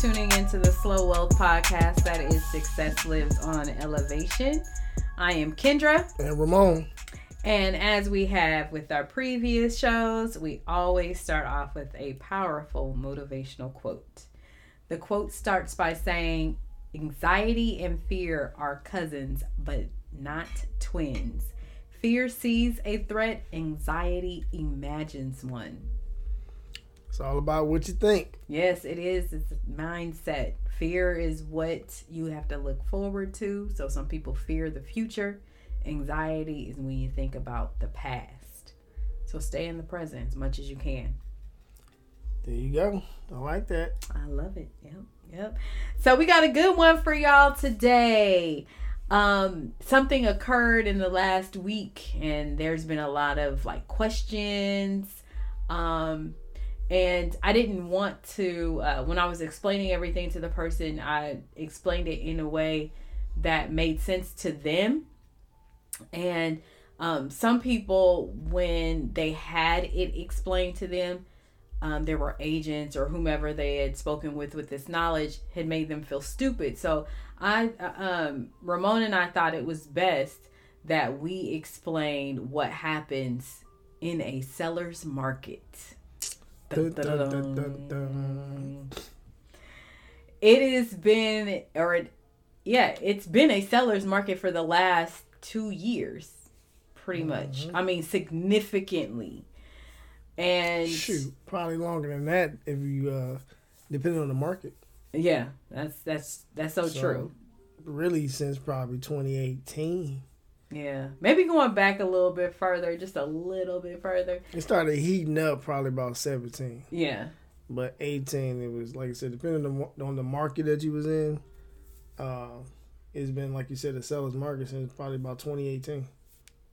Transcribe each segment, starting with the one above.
tuning into the Slow Wealth podcast. That is Success Lives on Elevation. I am Kendra. And Ramon. And as we have with our previous shows, we always start off with a powerful motivational quote. The quote starts by saying, Anxiety and fear are cousins, but not twins. Fear sees a threat, anxiety imagines one. It's all about what you think. Yes, it is. It's mindset. Fear is what you have to look forward to. So some people fear the future. Anxiety is when you think about the past. So stay in the present as much as you can. There you go. I like that. I love it. Yep. Yep. So we got a good one for y'all today. Um, something occurred in the last week, and there's been a lot of like questions. Um, and I didn't want to, uh, when I was explaining everything to the person, I explained it in a way that made sense to them. And um, some people, when they had it explained to them, um, there were agents or whomever they had spoken with with this knowledge had made them feel stupid. So I, uh, um, Ramon and I thought it was best that we explain what happens in a seller's market. Dun, dun, dun, it has been, or yeah, it's been a seller's market for the last two years, pretty much. Mm-hmm. I mean, significantly. And shoot, probably longer than that if you uh depending on the market. Yeah, that's that's that's so, so true. Really, since probably 2018. Yeah, maybe going back a little bit further, just a little bit further. It started heating up probably about 17. Yeah. But 18, it was like I said, depending on the, on the market that you was in. Uh, it's been like you said, a seller's market since probably about 2018.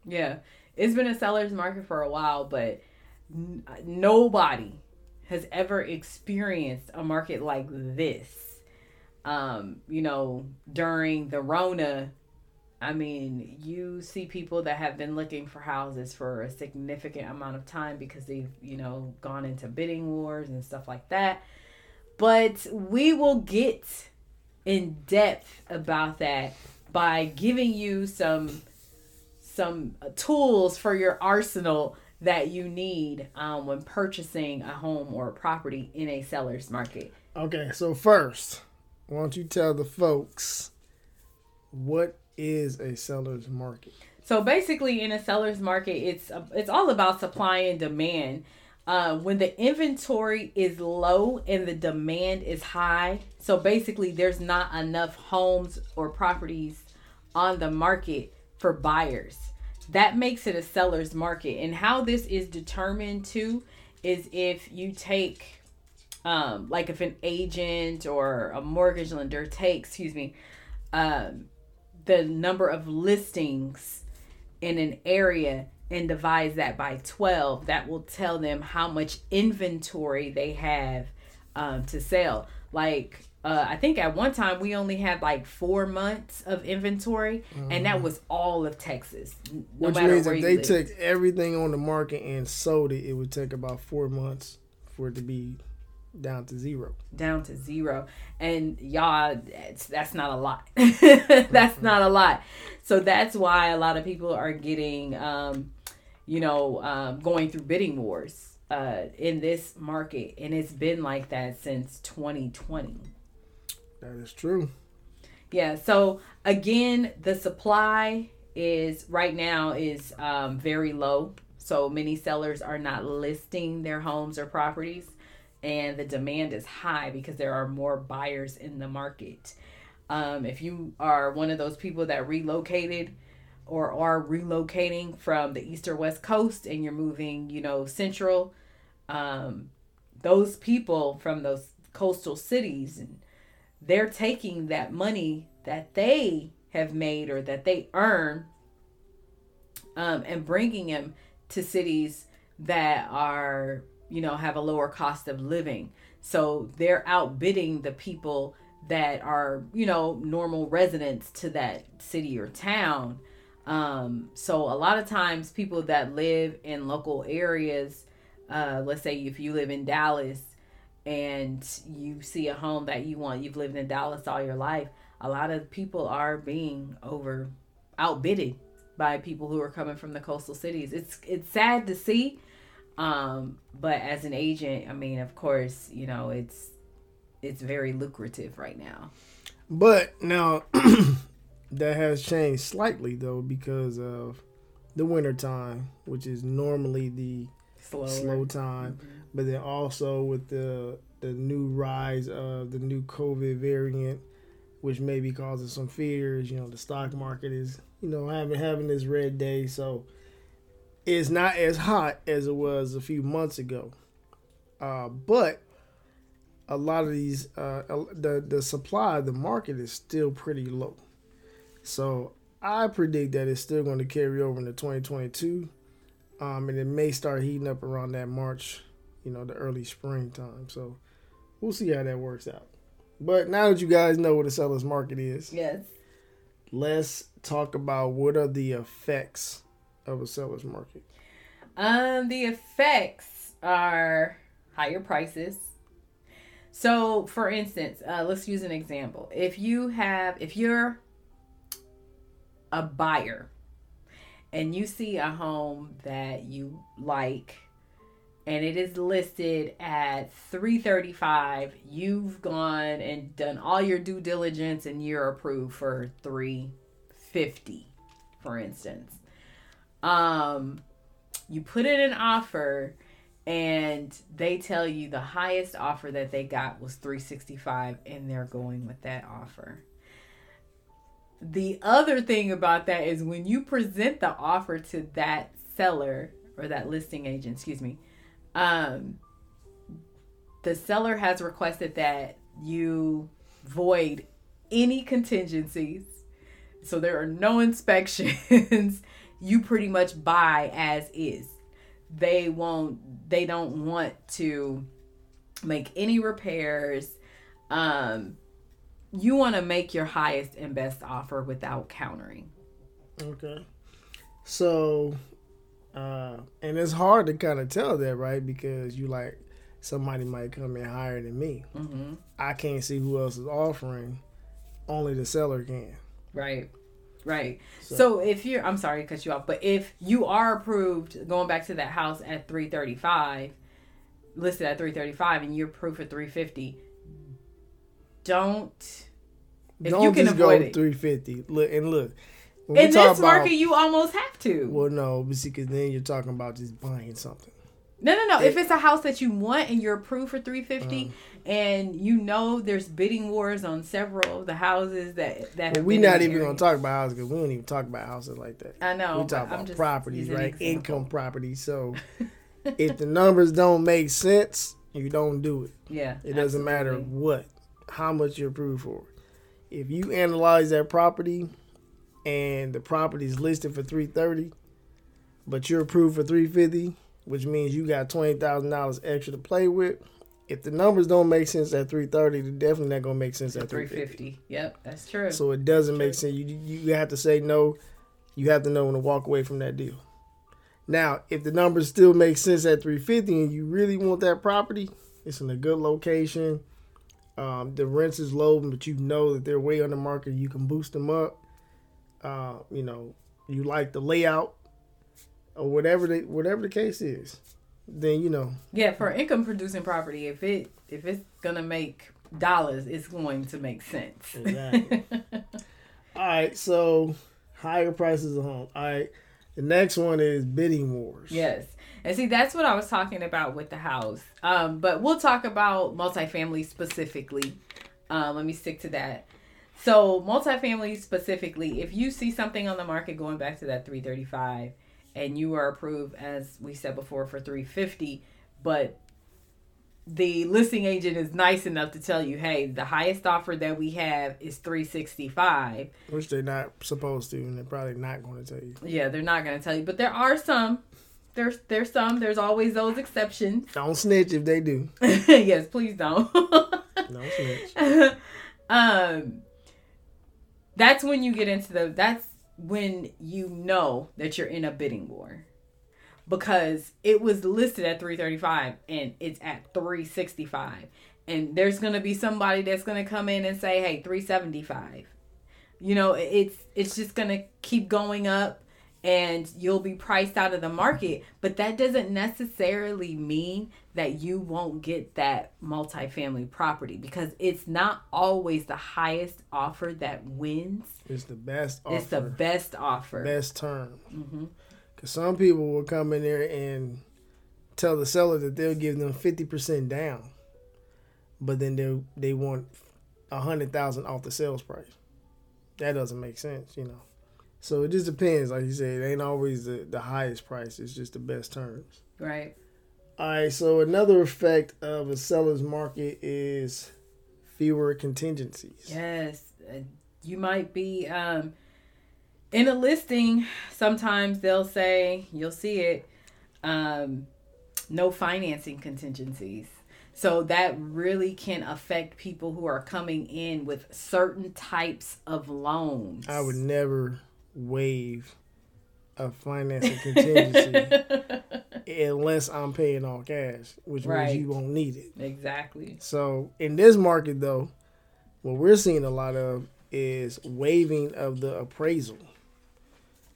Yeah, it's been a seller's market for a while, but n- nobody has ever experienced a market like this. Um, you know, during the Rona, I mean, you see people that have been looking for houses for a significant amount of time because they've, you know, gone into bidding wars and stuff like that. But we will get in depth about that by giving you some some tools for your arsenal that you need um, when purchasing a home or a property in a seller's market. Okay, so first, why don't you tell the folks what is a seller's market? So basically, in a seller's market, it's it's all about supply and demand. Uh, when the inventory is low and the demand is high, so basically, there's not enough homes or properties on the market for buyers that makes it a seller's market. And how this is determined too is if you take, um, like if an agent or a mortgage lender takes, excuse me, um, the number of listings in an area and divides that by 12, that will tell them how much inventory they have um, to sell. Like uh, I think at one time we only had like four months of inventory, mm-hmm. and that mm-hmm. was all of Texas. No Which means if they lived. took everything on the market and sold it, it would take about four months for it to be down to zero. Down to zero, and y'all, that's, that's not a lot. that's mm-hmm. not a lot. So that's why a lot of people are getting, um, you know, um, going through bidding wars uh, in this market, and it's been like that since 2020. That is true. Yeah. So again, the supply is right now is um, very low. So many sellers are not listing their homes or properties, and the demand is high because there are more buyers in the market. Um, if you are one of those people that relocated or are relocating from the east or west coast and you're moving, you know, central, um, those people from those coastal cities and they're taking that money that they have made or that they earn um, and bringing them to cities that are you know have a lower cost of living so they're outbidding the people that are you know normal residents to that city or town um, so a lot of times people that live in local areas uh, let's say if you live in dallas and you see a home that you want, you've lived in Dallas all your life, a lot of people are being over outbidded by people who are coming from the coastal cities. It's it's sad to see. Um, but as an agent, I mean, of course, you know, it's it's very lucrative right now. But now that has changed slightly though because of the winter time, which is normally the Slower. slow time. But then also with the the new rise of the new COVID variant, which may be causing some fears. You know, the stock market is you know having having this red day, so it's not as hot as it was a few months ago. Uh, but a lot of these uh, the the supply of the market is still pretty low. So I predict that it's still going to carry over into 2022, um, and it may start heating up around that March, you know, the early springtime. So we'll see how that works out. But now that you guys know what a seller's market is, Yes. let's talk about what are the effects of a seller's market. Um, the effects are higher prices. So, for instance, uh, let's use an example. If you have, if you're a buyer and you see a home that you like and it is listed at 335 you've gone and done all your due diligence and you're approved for 350 for instance um you put in an offer and they tell you the highest offer that they got was 365 and they're going with that offer. The other thing about that is when you present the offer to that seller or that listing agent excuse me um the seller has requested that you void any contingencies. So there are no inspections you pretty much buy as is they won't they don't want to make any repairs um you want to make your highest and best offer without countering Okay. So, uh, and it's hard to kind of tell that, right? Because you like somebody might come in higher than me. mm-hmm. I can't see who else is offering. Only the seller can. right right So- so, if you're i'm sorry to cut you off but if you are approved going back to that house at 335 listed at 335 and you're approved for 350 don't If Don't you can just avoid go it. 350. Look and look. In this market you almost have to well, no, because then you're talking about just buying something. No, no, no. It- if it's a house that you want and you're approved for 350 mm. and you know there's bidding wars on several of the houses that that have we're not even gonna talk about houses because we don't even talk about houses like that. I know. we talk about properties, right? Income properties. So if the numbers don't make sense, you don't do it. Yeah. It doesn't matter what, how much you're approved for. If you analyze that property and the property is listed for 330, but you're approved for 350, which means you got $20,000 extra to play with. If the numbers don't make sense at 330, they're definitely not going to make sense at 350. 350. Yep, that's true. So it doesn't make True. sense. You you have to say no. You have to know when to walk away from that deal. Now, if the numbers still make sense at 350 and you really want that property, it's in a good location. Um, the rents is low, but you know that they're way on the market. You can boost them up. Uh, you know, you like the layout or whatever the whatever the case is. Then you know yeah, for income producing property, if it if it's gonna make dollars, it's going to make sense. Exactly. All right, so higher prices of home. All right, the next one is bidding wars. Yes. And see, that's what I was talking about with the house. Um, but we'll talk about multifamily specifically. Um, let me stick to that. So, multifamily specifically, if you see something on the market going back to that 335 and you are approved, as we said before, for 350, but the listing agent is nice enough to tell you, hey, the highest offer that we have is 365 which they're not supposed to, and they're probably not going to tell you. Yeah, they're not going to tell you, but there are some. There's there's some. There's always those exceptions. Don't snitch if they do. yes, please don't. Don't snitch. um, that's when you get into the. That's when you know that you're in a bidding war. because it was listed at 335 and it's at 365 and there's going to be somebody that's going to come in and say hey 375 you know it's it's just going to keep going up and you'll be priced out of the market. But that doesn't necessarily mean that you won't get that multifamily property because it's not always the highest offer that wins It's the best offer. it's the best offer best term. hmm Because some people will come in there and tell the seller that they'll give them fifty percent down, but then they they want a hundred thousand off the sales price. That doesn't make sense, you know. So it just depends. Like you said, it ain't always the, the highest price. It's just the best terms. right All right. So another effect of a seller's market is fewer contingencies. Yes, uh, you might be um, in a listing. Sometimes they'll say you'll see it. Um, no financing contingencies. So that really can affect people who are coming in with certain types of loans. I would never waive a financing contingency unless I'm paying all cash, which Right. means you won't need it. exactly. So in this market, though, what we're seeing a lot of is waiving of the appraisal.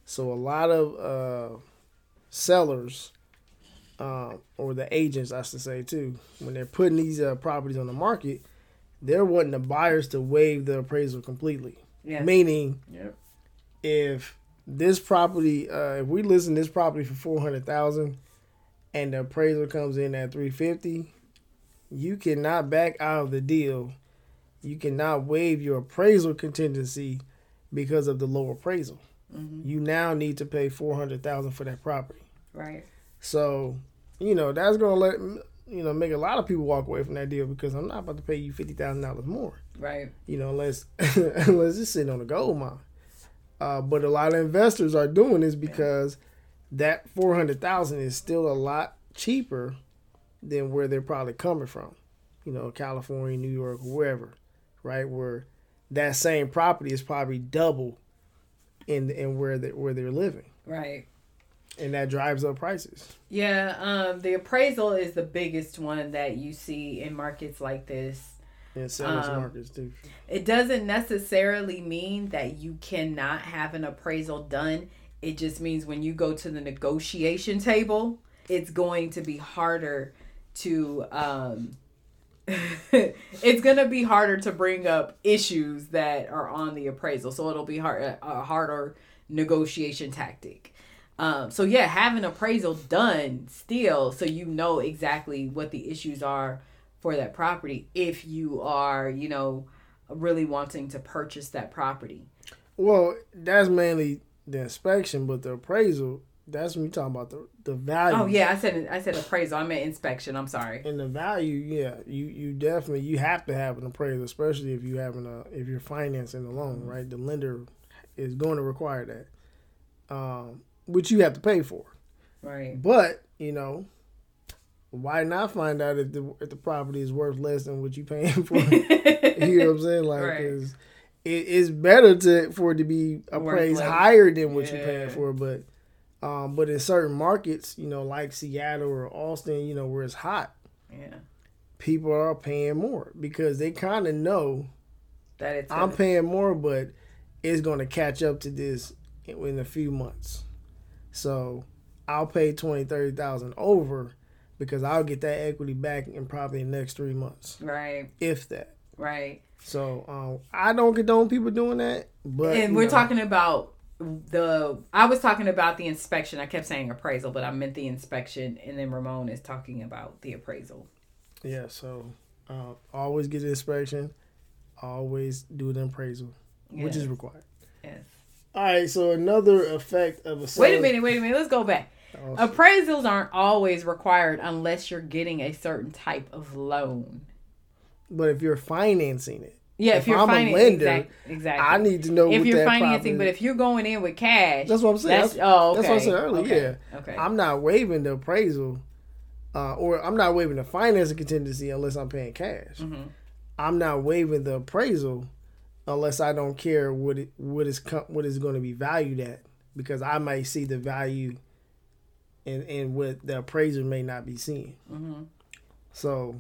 So a lot of uh, sellers, uh, or the agents, I should say too, when they're putting these uh, properties on the market, they're wanting the buyers to waive the appraisal completely. Yes. Meaning, Yep. if this property, uh, if we list this property for four hundred thousand, and the appraisal comes in at three fifty, you cannot back out of the deal. You cannot waive your appraisal contingency because of the low appraisal. hmm You now need to pay four hundred thousand for that property. Right. So, you know that's gonna let you know make a lot of people walk away from that deal because I'm not about to pay you fifty thousand dollars more Right. you know, unless unless it's sitting on a gold mine. Uh, but a lot of investors are doing this because that four hundred thousand is still a lot cheaper than where they're probably coming from. You know, California, New York, wherever, right? Where that same property is probably double in in where they where they're living, Right. and that drives up prices. Yeah, um, the appraisal is the biggest one that you see in markets like this. In sellers Um, markets too. It doesn't necessarily mean that you cannot have an appraisal done. It just means when you go to the negotiation table, it's going to be harder to um it's going to be harder to bring up issues that are on the appraisal. So it'll be hard a harder negotiation tactic. Um, so yeah, have an appraisal done still so you know exactly what the issues are for that property if you are, you know, really wanting to purchase that property. Well, that's mainly the inspection, but the appraisal. That's when you talking about the the value. Oh yeah, I said I said appraisal. I meant inspection. I'm sorry. And the value, yeah, you you definitely you have to have an appraisal, especially if you having a if you're financing a loan, right? The lender is going to require that, um, which you have to pay for. Right. But you know, why not find out if the if the property is worth less than what you paying for? you know what I'm saying? Like, Right. it, it's better to for it to be appraised higher than what you're paying for, but. Um, but in certain markets, you know, like Seattle or Austin, you know, where it's hot, Yeah. people are paying more because they kind of know That it's I'm paying more, but it's going to catch up to this in, in a few months. So I'll pay twenty, thirty thousand over because I'll get that equity back in probably the next three months, right. if that. Right. So um, I don't condone people doing that, but and we're know, talking about the I was talking about the inspection. I kept saying appraisal, but I meant the inspection and then Ramon is talking about the appraisal. Yeah, so uh, always get the inspection, always do the appraisal, which is required. Yes. All right, so another effect of a Wait a minute, wait a minute. Let's go back. Oh, Appraisals aren't always required unless you're getting a certain type of loan. But if you're financing it, Yeah, if, If you're I'm a financing, lender, exact, exactly. I need to know if what you're financing, but if you're going in with cash, That's what I'm saying. That's, That's- oh, okay. that's what I said earlier, Okay. Okay. I'm not waiving the appraisal, uh, or I'm not waiving the financing contingency unless I'm paying cash. Mhm. I'm not waiving the appraisal unless I don't care what it what is what is going to be valued at because I might see the value and and what the appraiser may not be seeing. Mm-hmm. So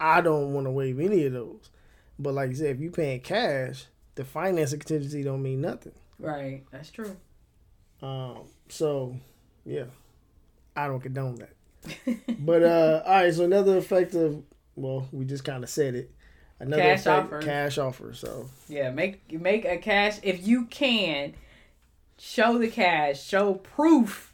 I don't want to waive any of those. But like I said, if you paying cash, the financing contingency don't mean nothing. Right. That's true. Um, so yeah, I don't condone that. but uh, all right. So another effect of well, we just kind of said it. Another Cash effect, offer. cash offer. So Yeah, make make a cash if you can. Show the cash. Show proof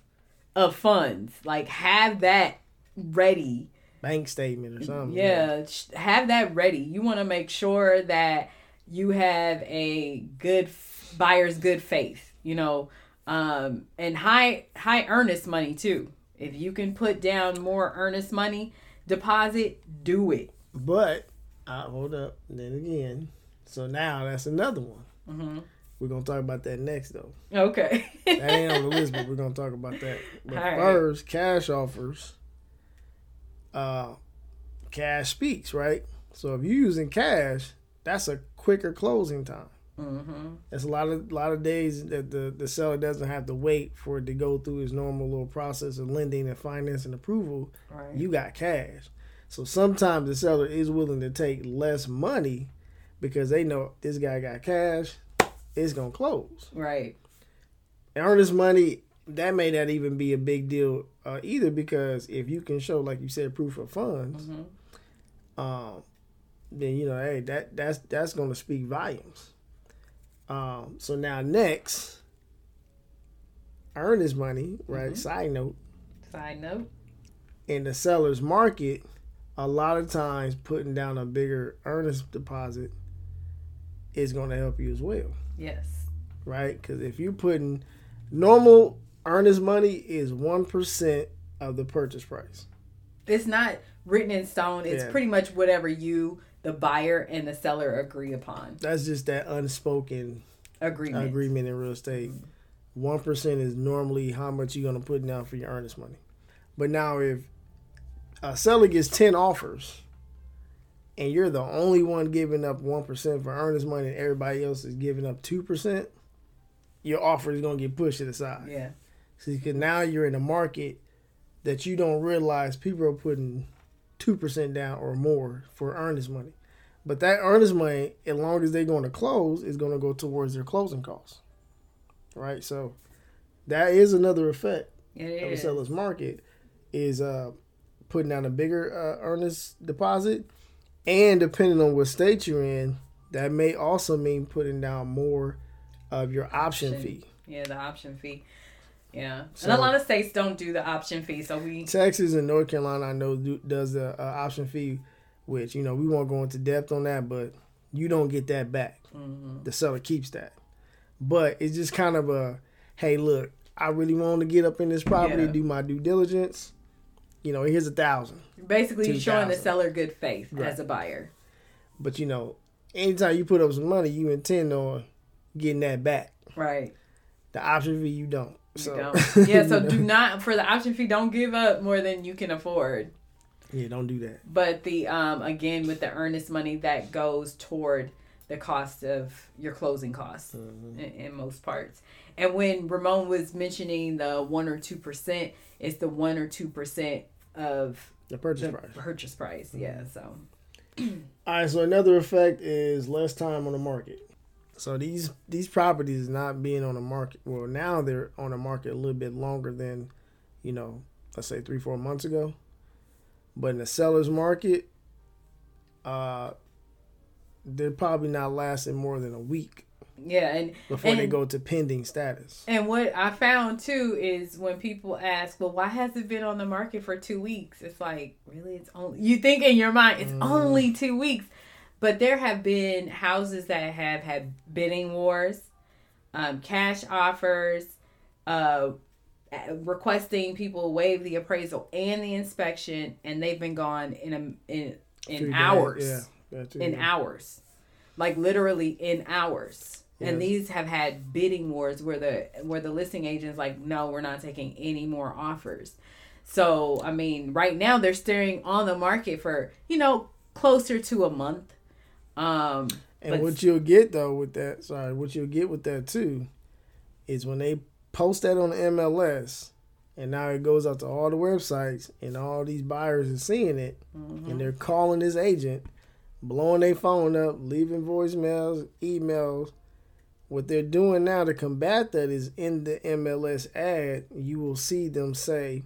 of funds. Like have that ready. bank statement or something. Yeah, sh- have that ready. You want to make sure that you have a good f- buyer's good faith. You know, um, and high high earnest money too. If you can put down more earnest money deposit, do it. But uh, hold up. Then again, so now that's another one. hmm We're gonna talk about that next though. Okay. That ain't on the list, but we're gonna talk about that. But All right. first, cash offers. Uh, cash speaks, right? So if you're using cash, that's a quicker closing time. hmm That's a lot of lot of days that the the seller doesn't have to wait for it to go through his normal little process of lending and finance and approval. Right. You got cash, so sometimes the seller is willing to take less money because they know this guy got cash. It's gonna close. right. earnest money that may not even be a big deal uh, either because if you can show like you said proof of funds hmm um, then you know hey that that's that's to speak volumes um, so now next earnest money right Mhm. side note Side note. in the seller's market a lot of times putting down a bigger earnest deposit is going to help you as well Yes. right? Because if you're putting normal earnest money is one percent of the purchase price. It's not written in stone. It's Yeah. pretty much whatever you, the buyer, and the seller agree upon. That's just that unspoken Agreement. agreement in real estate. One percent is normally how much you're gonna put down for your earnest money. But now if a seller gets ten offers and you're the only one giving up one percent for earnest money and everybody else is giving up two percent, your offer is gonna get pushed to the side. Yeah. See, because now you're in a market that you don't realize people are putting two percent down or more for earnest money. But that earnest money, as long as they're going to close, is going to go towards their closing costs. Right. So that is another effect It of a seller's market is uh, putting down a bigger uh, earnest deposit, and depending on what state you're in, that may also mean putting down more of your option Option. fee. Yeah, the option fee. Yeah. So- and a lot of states don't do the option fee, so we Texas and North Carolina, I know, do, does the uh, option fee, which you know we won't go into depth on that, but you don't get that back. Mhm. The seller keeps that, but it's just kind of a, hey, look, I really want to get up in this property, Yeah. do my due diligence. You know, here's a thousand, basically you're showing the seller good faith Right. as a buyer. but you know, anytime you put up some money, you intend on getting that back. Right. The option fee, you don't. You don't. Yeah, so you know, do not for the option fee, don't give up more than you can afford. yeah, don't do that. But the um again with the earnest money that goes toward the cost of your closing costs Mhm. in, in most parts. And when Ramon was mentioning the one or two percent, it's the one or two percent of The purchase the price. purchase price. Yeah. So All right, so another effect is less time on the market. So these these properties not being on the market. Well, now they're on the market a little bit longer than, you know, let's say three four months ago. But in the seller's market, uh, they're probably not lasting more than a week yeah, and before they go to pending status. And what I found too is when people ask, "Well, why has it been on the market for two weeks?" It's like, really, it's only you think in your mind it's Mm. only two weeks, but there have been houses that have had bidding wars, um, cash offers, uh, requesting people waive the appraisal and the inspection, and they've been gone in a in Three in days, hours Yeah. in yeah. hours like literally in hours and these have had bidding wars where the where the listing agents like no we're not taking any more offers so i mean right now they're staring on the market for you know closer to a month um And what you'll get though with that, sorry, what you'll get with that too, is when they post that on the MLS, And now it goes out to all the websites, and all these buyers are seeing it, Mm-hmm. and they're calling this agent, blowing their phone up, leaving voicemails, emails. What they're doing now to combat that is in the MLS ad, you will see them say,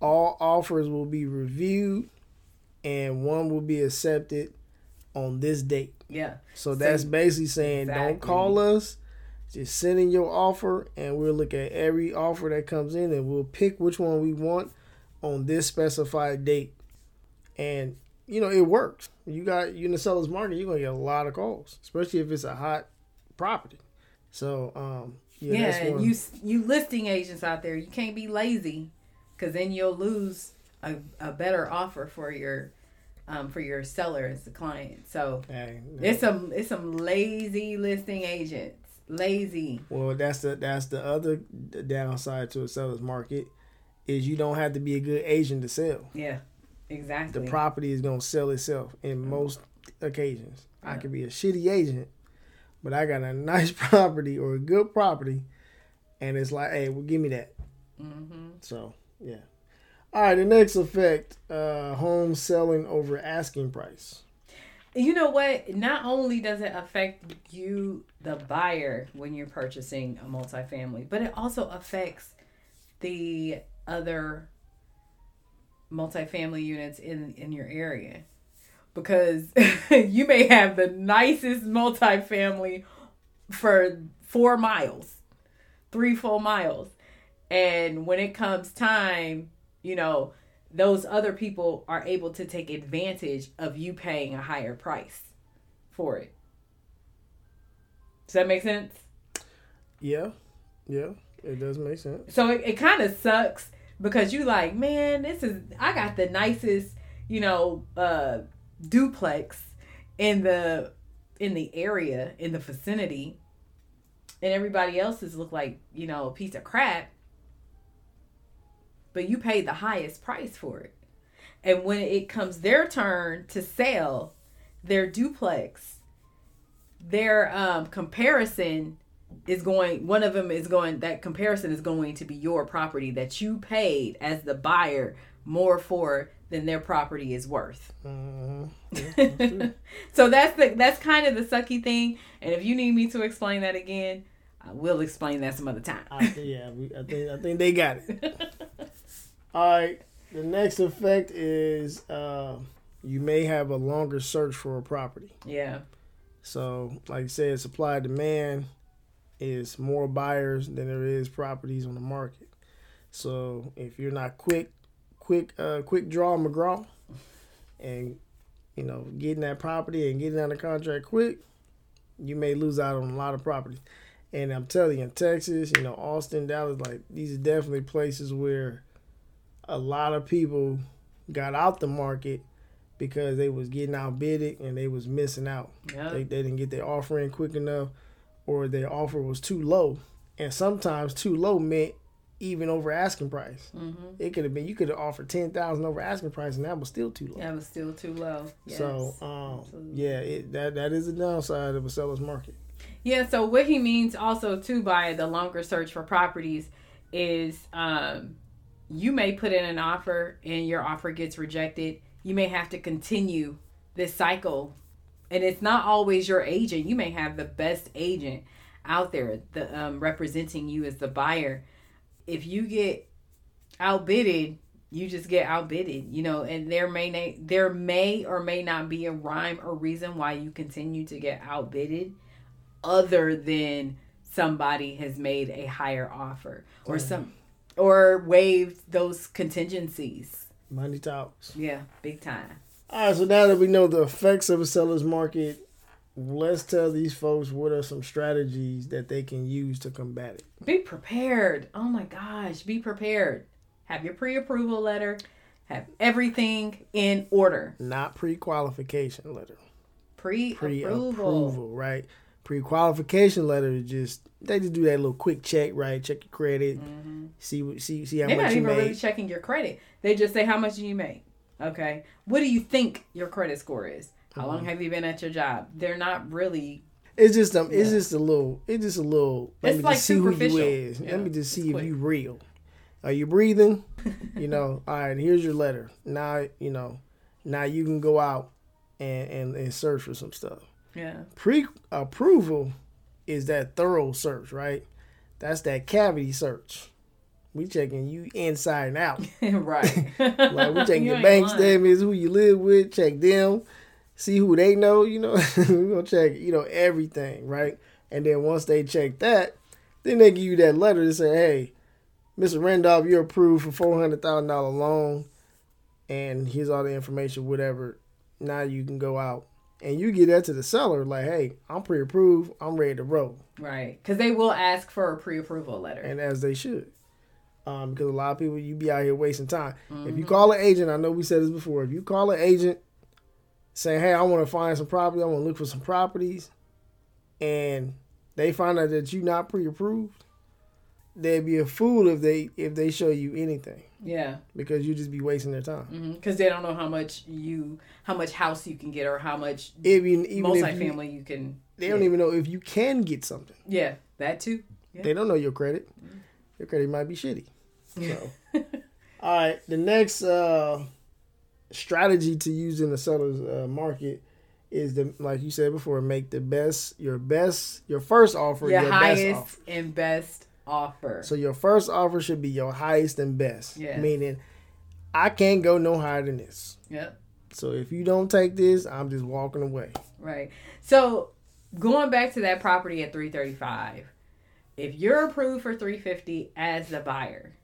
all offers will be reviewed and one will be accepted on this date. Yeah. So that's basically saying don't call us, just send in your offer and we'll look at every offer that comes in and we'll pick which one we want on this specified date. And you know, it works. You got you in the seller's market, you're gonna get a lot of calls, especially if it's a hot property. So um yeah, Yeah, that's one. you you listing agents out there, you can't be lazy, because then you'll lose a, a better offer for your um, for your seller as the client. So Hey, it's some it's some lazy listing agents, lazy. Well, that's the that's the other downside to a seller's market is you don't have to be a good agent to sell. Yeah, exactly. The property is gonna sell itself in most occasions. I could be a shitty agent, but I got a nice property or a good property, and it's like, hey, well, give me that. hmm So yeah. All right, the next effect: uh, home selling over asking price. You know what? Not only does it affect you, the buyer, when you're purchasing a multifamily, but it also affects the other multifamily units in in your area because you may have the nicest multifamily for four miles, three full miles, and when it comes time, you know those other people are able to take advantage of you paying a higher price for it. Does that make sense? Yeah, yeah, it does make sense. So it, it kind of sucks because you like, man, this is I got the nicest, you know, uh duplex in the in the area, in the vicinity. And everybody else's look like, you know, a piece of crap. But you paid the highest price for it. And when it comes their turn to sell their duplex, their um, comparison is going one of them is going that comparison is going to be your property that you paid as the buyer more for than their property is worth. Mhm. so that's the that's kind of the sucky thing. And if you need me to explain that again, I will explain that some other time. I, yeah, we, I think I think they got it. All right. The next effect is uh, you may have a longer search for a property. yeah. So, like I said, supply demand is more buyers than there is properties on the market. So, if you're not quick, quick, uh, quick draw McGraw, and you know getting that property and getting under contract quick, you may lose out on a lot of property. And I'm telling you, in Texas, you know, Austin, Dallas, like these are definitely places where a lot of people got out the market because they was getting outbidded and they was missing out. Yeah. They, they didn't get their offer in quick enough, or their offer was too low. And sometimes too low meant even over asking price. Mm-hmm. It could have been you could have offered ten thousand over asking price, and that was still too low. That was still too low. Yes. So, um, yeah, it, that that is a downside of a seller's market. Yeah, so what he means also too by the longer search for properties is um you may put in an offer and your offer gets rejected. You may have to continue this cycle. And it's not always your agent. You may have the best agent out there the um, representing you as the buyer. If you get outbidded, you just get outbidded, you know, and there may na- there may or may not be a rhyme or reason why you continue to get outbidded other than somebody has made a higher offer or some or waived those contingencies. Money talks. Yeah, big time. All right, so now that we know the effects of a seller's market, let's tell these folks what are some strategies that they can use to combat it. Be prepared. Oh my gosh, be prepared. Have your pre-approval letter. Have everything in order. Not pre-qualification letter. Pre-approval. pre-approval, right? Pre-qualification letter is just they just do that little quick check, right? Check your credit, mm-hmm. see what see see how They're much not you even made. really checking your credit. They just say how much do you make. Okay. What do you think your credit score is? How Mm-hmm. long have you been at your job? They're not really It's just um, it's just a little, it's just a little. Let It's me like just see who you superficial. is. Yeah, Let me just see if you real. Are you breathing? you know, all right, here's your letter. Now, you know, now you can go out and, and, and search for some stuff. Yeah. Pre approval is that thorough search, right? That's that cavity search. We checking you inside and out. right. Like we checking You your bank lying. statements, who you live with, check them, see who they know, you know. we gonna check, you know, everything, right? And then once they check that, then they give you that letter to say, hey, Mr. Randolph, you're approved for four hundred thousand dollar loan, and here's all the information, whatever. Now you can go out and you get that to the seller, like, hey, I'm pre-approved, I'm ready to roll, Right. Because they will ask for a pre-approval letter. and as they should. Um, because a lot of people, you be out here wasting time. If you call an agent, I know we said this before. If you call an agent saying, "Hey, I want to find some property. I want to look for some properties," and they find out that you're not pre-approved, they'd be a fool if they if they show you anything yeah. because you just be wasting their time. Because they don't know how much you, how much house you can get, or how much Even even if you, multifamily you can. they don't even know if you can get something. Yeah, that too. Yeah. They don't know your credit. Your credit might be shitty. So, all right, the next uh, strategy to use in the seller's uh, market is the like you said before, make the best your best your first offer Your your, highest best offer. and best offer. So your first offer should be your highest and best. Yeah. Meaning, I can't go no higher than this. Yep. So if you don't take this, I'm just walking away. Right. So going back to that property at 335, if you're approved for 350 as the buyer,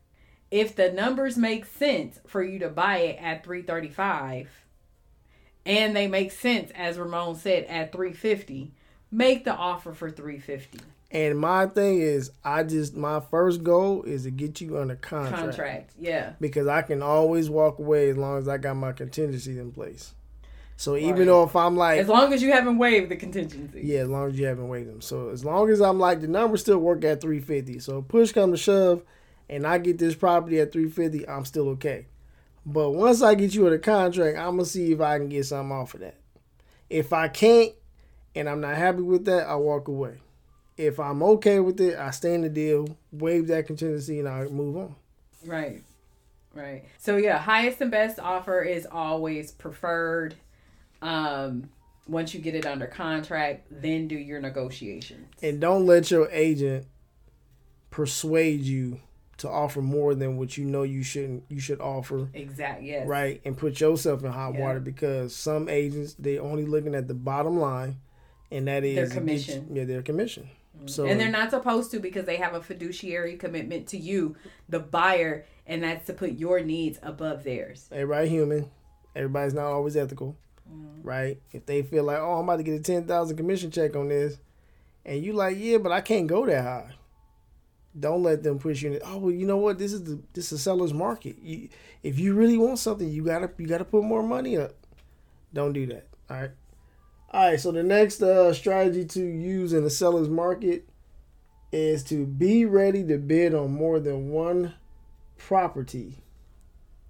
if the numbers make sense for you to buy it at 335 and they make sense as Ramon said at 350, make the offer for 350 And my thing is, I just my first goal is to get you under contract. contract. Yeah. because I can always walk away as long as I got my contingencies in place. So even though if I'm like, As long as you haven't waived the contingency. yeah, as long as you haven't waived them. So as long as I'm like, the numbers still work at 350. So push come to shove, and I get this property at 350, I'm still okay. But once I get you in a contract, I'm gonna see if I can get something off of that. If I can't, and I'm not happy with that, I walk away. If I'm okay with it, I stay in the deal, waive that contingency, and I move on. Right. Right. So yeah, highest and best offer is always preferred. Um once you get it under contract, then do your negotiations. and don't let your agent persuade you to offer more than what you know you shouldn't you should offer Exactly. Yes. right and put yourself in hot Yeah. water because some agents they're only looking at the bottom line and that is Their commission. Mm-hmm. yeah their commission so and they're not supposed to because they have a fiduciary commitment to you, the buyer, and that's to put your needs above theirs. everybody human everybody's not always ethical Mm-hmm. right if they feel like oh i'm about to get a 10000 commission check on this and you like yeah but i can't go that high don't let them push you in. Oh well, you know what? This is the this is a seller's market. You, if you really want something, you gotta you gotta put more money up. Don't do that. All right. All right. So the next uh, strategy to use in the seller's market is to be ready to bid on more than one property.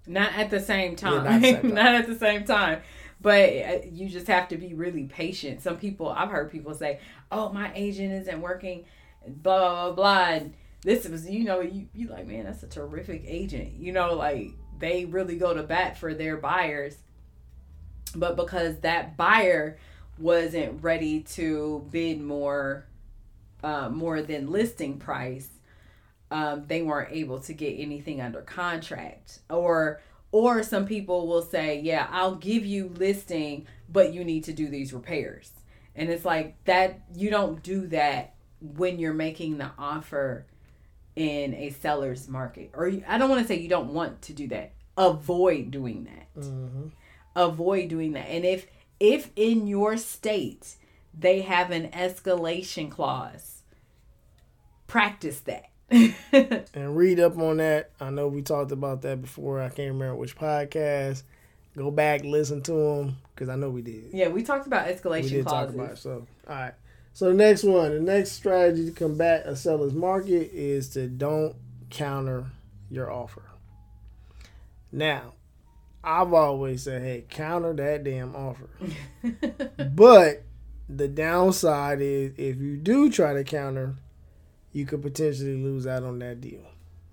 Not at the same time. not at the same time. not at the same time. But uh, you just have to be really patient. Some people, I've heard people say, "Oh, my agent isn't working," blah blah blah blah. This was, you know, you you like, man, that's a terrific agent. You know, like they really go to bat for their buyers. But because that buyer wasn't ready to bid more, uh, more than listing price, um, they weren't able to get anything under contract or or some people will say yeah i'll give you listing but you need to do these repairs and it's like that you don't do that when you're making the offer in a seller's market or i don't want to say you don't want to do that avoid doing that Mm-hmm. avoid doing that and if if in your state they have an escalation clause practice that And read up on that. I know we talked about that before. I can't remember which podcast. Go back, listen to them because I know we did. Yeah, we talked about escalation we did clauses. talk about it. So, all right. So the next one, the next strategy to combat a seller's market is to don't counter your offer. Now, I've always said, hey, counter that damn offer. but the downside is if you do try to counter, you could potentially lose out on that deal.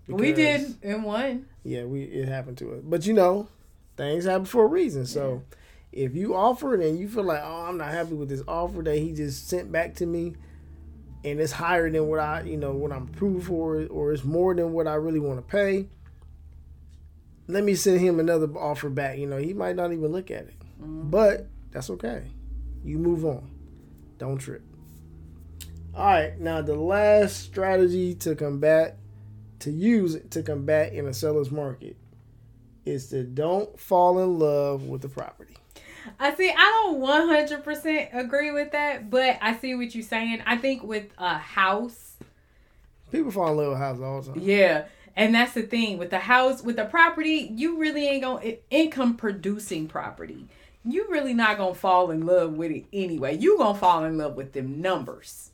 we did in one. Yeah, we it happened to us. But you know, things happen for a reason. So if you offer it and you feel like, oh, I'm not happy with this offer that he just sent back to me, and it's higher than what I, you know, what I'm approved for, or it's more than what I really want to pay. Let me send him another offer back. You know, he might not even look at it, mm-hmm. but that's okay. You move on. Don't trip. All right, now the last strategy to combat to use to combat in a seller's market is to don't fall in love with the property. I see. I don't one hundred percent agree with that, but I see what you're saying. I think with a house, People fall in love with houses all the time. yeah, and that's the thing with the house, with the property, you really ain't gonna income producing property. You really not gonna fall in love with it anyway. You gonna fall in love with them numbers.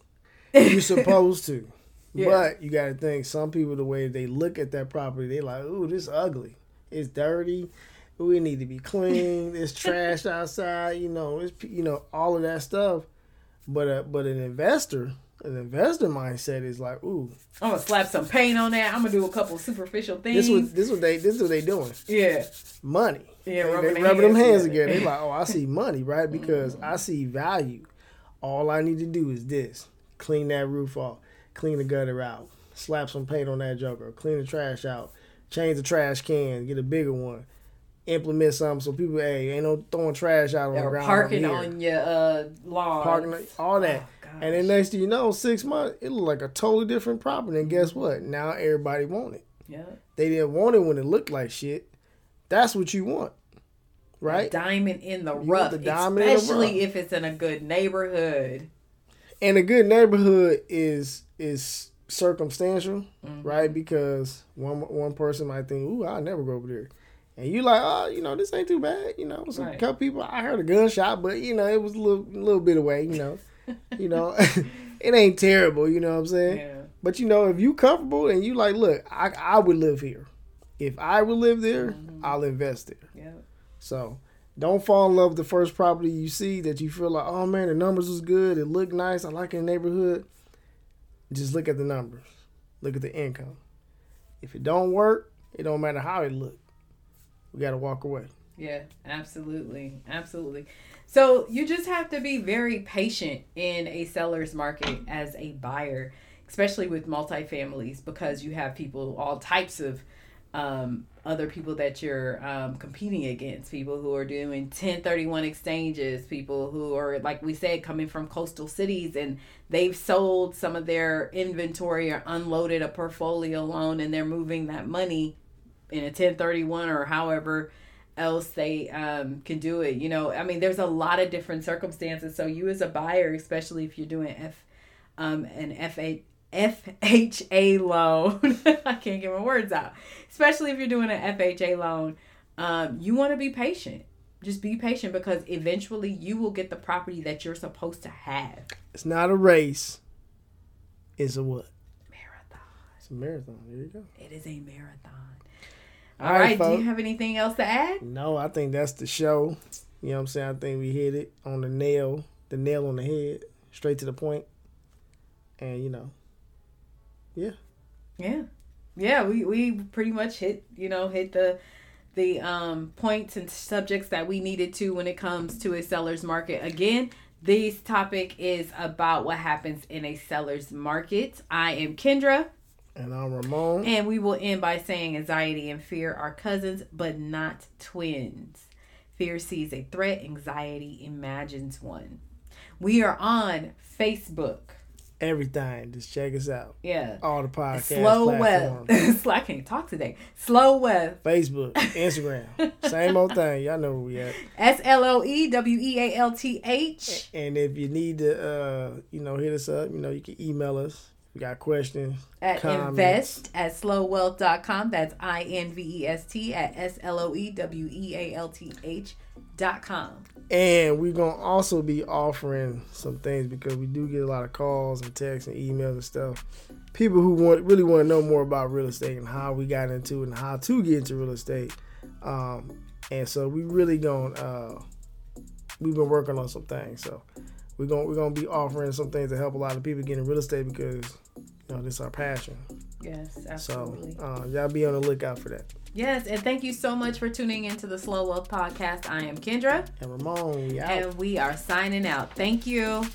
You're supposed to. Yeah. But you gotta think some people the way they look at that property, they like, ooh, this ugly. It's dirty. It need to be clean. It's trash outside. You know, it's you know all of that stuff. But uh, but an investor, an investor mindset is like, ooh, I'm gonna slap some paint on that. I'm gonna do a couple superficial things. this what this what they this what they doing. yeah, money. Yeah, they, rubbing they rubbing them hands hands together. together. They like, oh, I see money, right? Because I see value. All I need to do is this: clean that roof off, clean the gutter out, slap some paint on that joker, clean the trash out, change the trash can, get a bigger one, implement something so people, hey, ain't no throwing trash out on the ground. parking on your uh lawn. parking, all that. Oh, and then next thing you know, six months, it look like a totally different property. And guess what? Now everybody want it. yeah. They didn't want it when it looked like shit. That's what you want, right? diamond in the rough, the diamond in the especially if it's in a good neighborhood. and a good neighborhood is is circumstantial, Mm-hmm. right? Because one one person might think, "Ooh, I'll never go over there," and you like, "Oh, you know, this ain't too bad." You know, some Right. couple people. I heard a gunshot, but you know, it was a little little bit away. You know, you know, it ain't terrible. You know what I'm saying? Yeah. But you know, if you comfortable and you like, look, I I would live here. If I would live there, Mm-hmm. I'll invest there. Yeah. So don't fall in love with the first property you see that you feel like, oh man, the numbers was good, it looked nice, I like the neighborhood. Just look at the numbers. Look at the income. If it don't work, it don't matter how it look. We gotta walk away. Yeah, absolutely. Absolutely. So you just have to be very patient in a seller's market as a buyer, especially with multifamilies, because you have people, all types of um, other people that you're um, competing against, people who are doing 1031 exchanges, people who are, like we said, coming from coastal cities and they've sold some of their inventory or unloaded a portfolio loan and they're moving that money in a 1031 or however else they um, can do it. You know, I mean, there's a lot of different circumstances. So you as a buyer, especially if you're doing F, um, an FA, FHA loan, I can't get my words out. Especially if you're doing an FHA loan, um, you want to be patient. Just be patient because eventually you will get the property that you're supposed to have. It's not a race. It's a what? Marathon. It's a marathon. There you go. It is a marathon. All All right, right. Do you have anything else to add? No, I think that's the show. You know what I'm saying? I think we hit it on the nail, the nail on the head, straight to the point. And you know, yeah. Yeah. Yeah, we, we pretty much hit, you know, hit the the um points and subjects that we needed to when it comes to a seller's market. Again, this topic is about what happens in a seller's market. I am Kendra, and I'm Ramon. and we will end by saying anxiety and fear are cousins, but not twins. Fear sees a threat, anxiety imagines one. We are on Facebook. Everything. Just check us out. Yeah. All the podcast Slow platforms. Web. I can't talk today. Slow Web. Facebook, Instagram, same old thing. Y'all know where we at. S L O E W E A L T H. And if you need to, uh, you know, hit us up. You know, you can email us. You got questions. At Comments. invest at sloewealth.com. That's I N V E S T at S L O E W E A L T H dot com. And we're gonna also be offering some things because we do get a lot of calls and texts and emails and stuff. People who want really want to know more about real estate and how we got into it and how to get into real estate. Um, and so we really gonna uh, we've been working on some things. So we're gonna we're gonna be offering some things to help a lot of people get in real estate because you know this is our passion. Yes, absolutely. So uh, y'all be on the lookout for that. Yes, and thank you so much for tuning into the Sloe Wealth Podcast. I am Kendra. And Ramon, we out. And we are signing out. Thank you.